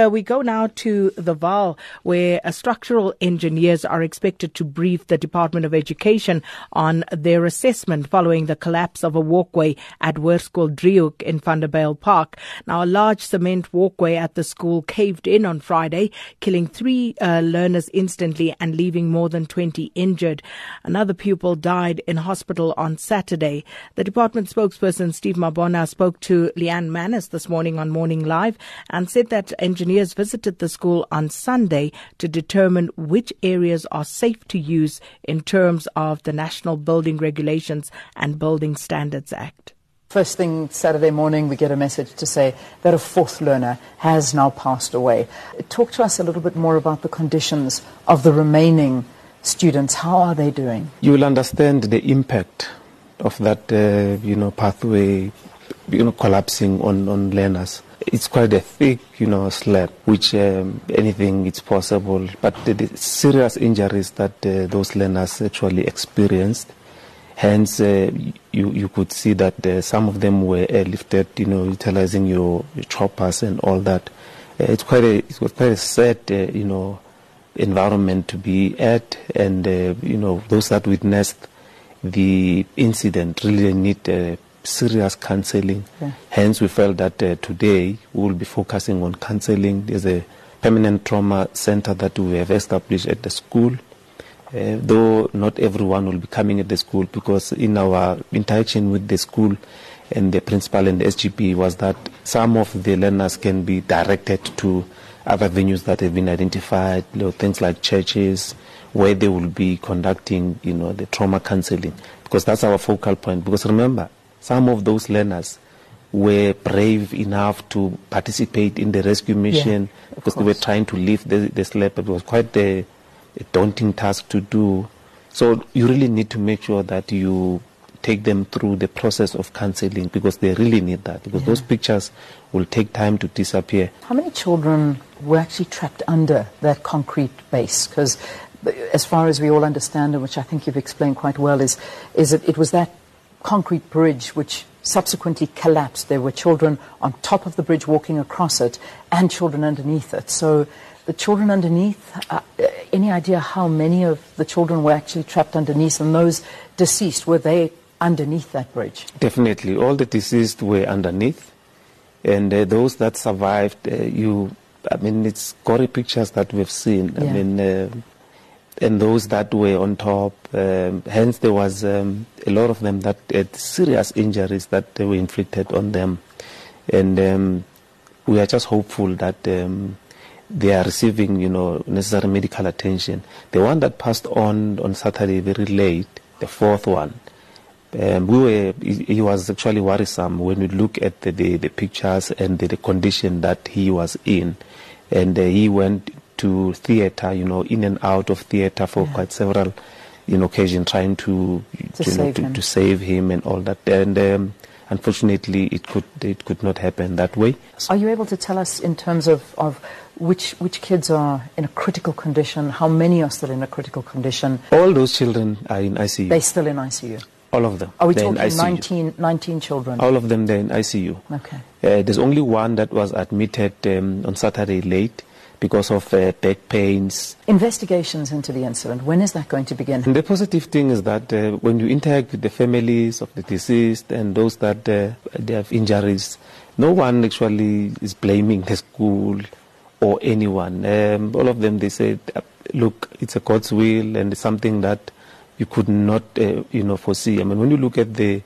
Uh, we go now to the Vaal, where uh, structural engineers are expected to brief the Department of Education on their assessment following the collapse of a walkway at Hoërskool Driehoek in Vanderbijlpark. Now, a large cement walkway at the school caved in on Friday, killing three uh, learners instantly and leaving more than 20 injured. Another pupil died in hospital on Saturday. The department spokesperson, Steve Mabona, spoke to Leeanne Mannes this morning on Morning Live and said that engineers engineers visited the school on Sunday to determine which areas are safe to use in terms of the National Building Regulations and Building Standards Act. First thing Saturday morning, we get a message to say that a fourth learner has now passed away. Talk to us a little bit more about the conditions of the remaining students. How are they doing? You will understand the impact of that, uh, you know, pathway, you know, collapsing on, on learners. It's quite a thick, you know, slab, which um, anything is possible. But the, the serious injuries that uh, those learners actually experienced, hence uh, you you could see that uh, some of them were airlifted, you know, utilizing your, your choppers and all that. Uh, it's quite a it was quite a sad, uh, you know, environment to be at, and uh, you know those that witnessed the incident really need serious counseling. Yeah. Hence, we felt that uh, today we will be focusing on counseling. There's a permanent trauma center that we have established at the school. Uh, though not everyone will be coming at the school because in our interaction with the school and the principal and the SGB was that some of the learners can be directed to other venues that have been identified, you know, things like churches, where they will be conducting, you know, the trauma counseling because that's our focal point. Because remember, some of those learners were brave enough to participate in the rescue mission yeah, because course. they were trying to lift the, the slab. It was quite a, a daunting task to do. So you really need to make sure that you take them through the process of counseling because they really need that because yeah. those pictures will take time to disappear. How many children were actually trapped under that concrete base? Because as far as we all understand, and which I think you've explained quite well, is, is it, it was that concrete bridge which subsequently collapsed. There were children on top of the bridge walking across it and children underneath it. So the children underneath, uh, any idea how many of the children were actually trapped underneath and those deceased, were they underneath that bridge? Definitely. All the deceased were underneath. And uh, those that survived, uh, you, I mean, it's gory pictures that we've seen. Yeah. I mean, uh, and those that were on top. Um, hence, there was um, a lot of them that had serious injuries that were inflicted on them, and um, we are just hopeful that um, they are receiving, you know, necessary medical attention. The one that passed on on Saturday very late, the fourth one. Um, we were, he, was actually worrisome when we look at the, the, the pictures and the, the, condition that he was in. And uh, he went to theater, you know, in and out of theater for yeah. quite several, you know, occasions, trying to, to, you know, to, to, save him and all that. And um, unfortunately, it could it could not happen that way. Are you able to tell us in terms of, of which which kids are in a critical condition? How many are still in a critical condition? All those children are in ICU. They're still in ICU. All of them. Are we talking 19, 19, children? All of them, they're in ICU. Okay. Uh, there's only one that was admitted um, on Saturday late because of uh, back pains. Investigations into the incident, when is that going to begin? And the positive thing is that uh, when you interact with the families of the deceased and those that uh, they have injuries, no one actually is blaming the school or anyone. Um, all of them, they said, uh, look, it's a God's will and it's something that you could not, uh, you know, foresee. I mean, when you look at the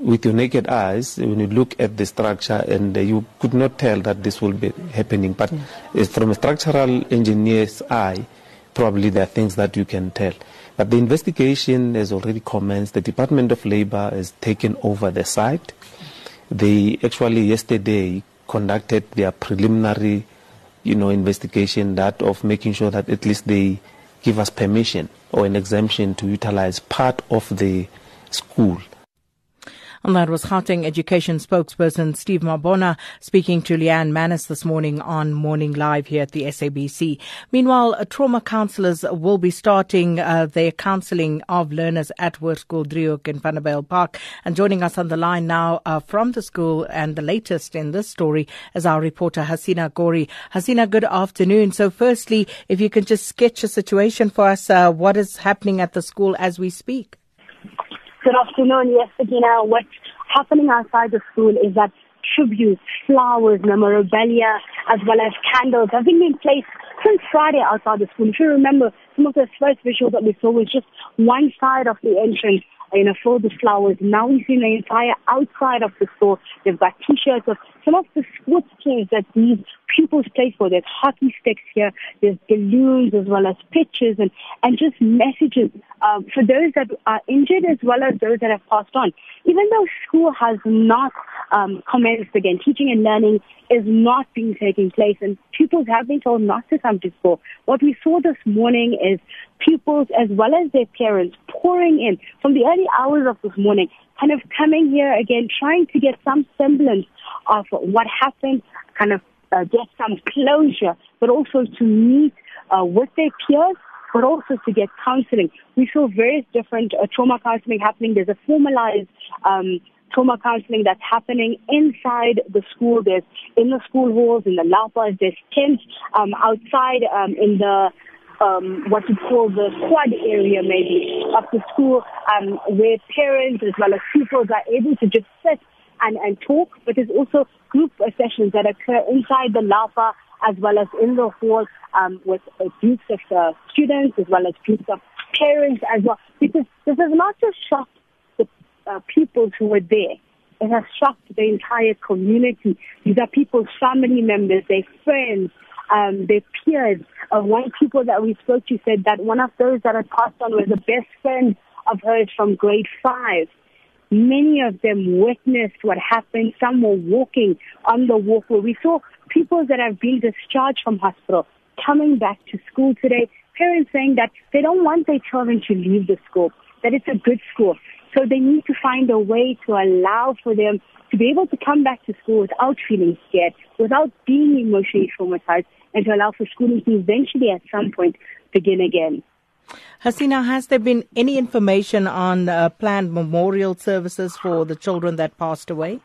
with your naked eyes, when you look at the structure, and uh, you could not tell that this will be happening. But yeah. from a structural engineer's eye, probably there are things that you can tell. But the investigation has already commenced. The Department of Labor has taken over the site. They actually yesterday conducted their preliminary, you know, investigation that of making sure that at least they give us permission or an exemption to utilize part of the school And that was Gauteng Education spokesperson Steve Mabona speaking to Leeanne Mannes this morning on Morning Live here at the SABC. Meanwhile, trauma counsellors will be starting uh, their counselling of learners at Hoërskool Driehoek in Vanderbijlpark. And joining us on the line now uh, from the school and the latest in this story is our reporter Hasina Gori. Hasina, good afternoon. So firstly, if you can just sketch a situation for us, uh, what is happening at the school as we speak? Good afternoon. Yes, Regina. Uh, what's happening outside the school is that tributes, flowers, memorabilia, as well as candles have been in place since Friday outside the school. If you remember, some of the first visuals that we saw was just one side of the entrance you know, filled with flowers. Now we see the entire outside of the store. They've got t-shirts of some of the sports teams that these pupils play for. There's hockey sticks here, there's balloons as well as pictures and, and just messages um, for those that are injured as well as those that have passed on. Even though school has not um, again, teaching and learning is not being taking place and pupils have been told not to come to school. What we saw this morning is pupils as well as their parents pouring in from the early hours of this morning, kind of coming here again, trying to get some semblance of what happened, kind of uh, get some closure, but also to meet uh, with their peers, but also to get counseling. We saw various different uh, trauma counseling happening. There's a formalized um, trauma counseling that's happening inside the school. There's in the school halls, in the lapas, there's tents um, outside um, in the um, what you call the quad area maybe of the school um, where parents as well as pupils are able to just sit and, and talk, but there's also group sessions that occur inside the LAPA as well as in the hall um, with groups of uh, students as well as groups of parents as well. Because this has not just shocked the uh, people who were there. It has shocked the entire community. These are people's family members, their friends, um, their peers. Uh, one people that we spoke to said that one of those that had passed on was a best friend of hers from grade five. Many of them witnessed what happened. Some were walking on the walkway. We saw people that have been discharged from hospital coming back to school today. Parents saying that they don't want their children to leave the school, that it's a good school. So they need to find a way to allow for them to be able to come back to school without feeling scared, without being emotionally traumatized, and to allow for schooling to eventually at some point begin again. Hasina, has there been any information on uh, planned memorial services for the children that passed away?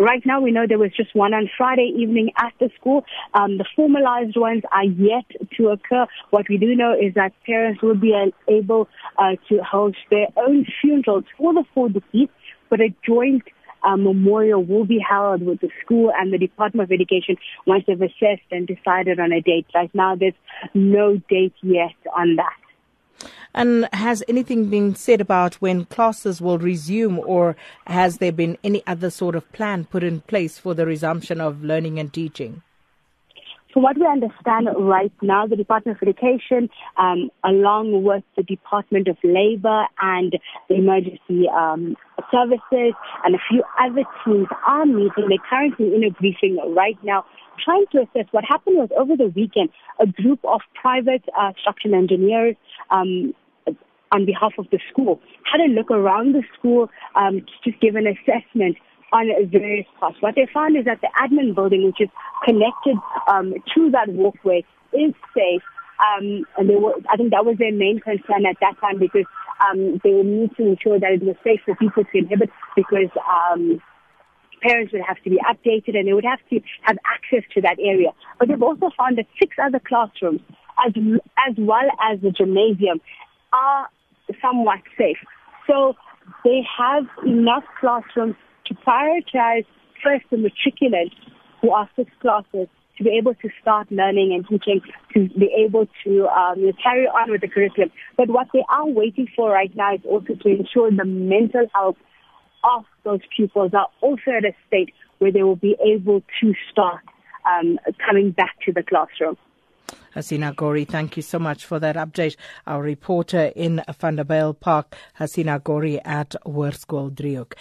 Right now, we know there was just one on Friday evening at the school. Um, the formalized ones are yet to occur. What we do know is that parents will be able uh, to host their own funerals for the four deceased, but a joint uh, memorial will be held with the school and the Department of Education once they've assessed and decided on a date. Right now, there's no date yet on that. And has anything been said about when classes will resume, or has there been any other sort of plan put in place for the resumption of learning and teaching? So what we understand right now, the Department of Education, um, along with the Department of Labor and the Emergency um, Services and a few other teams are meeting. They're currently in a briefing right now trying to assess what happened was over the weekend, a group of private uh, structural engineers um, on behalf of the school had a look around the school um, to give an assessment on various parts. What they found is that the admin building, which is connected um, to that walkway, is safe. Um, and they were, I think that was their main concern at that time because um, they would need to ensure that it was safe for people to inhabit because um, parents would have to be updated and they would have to have access to that area. But they've also found that six other classrooms, as, as well as the gymnasium, are somewhat safe. So they have enough classrooms to prioritize first the matriculants who are six classes to be able to start learning and teaching, to be able to um, carry on with the curriculum. But what they are waiting for right now is also to ensure the mental health of those pupils are also at a state where they will be able to start um, coming back to the classroom. Hasina Gori, thank you so much for that update. Our reporter in Vanderbijlpark, Hasina Gori at Hoërskool Driehoek.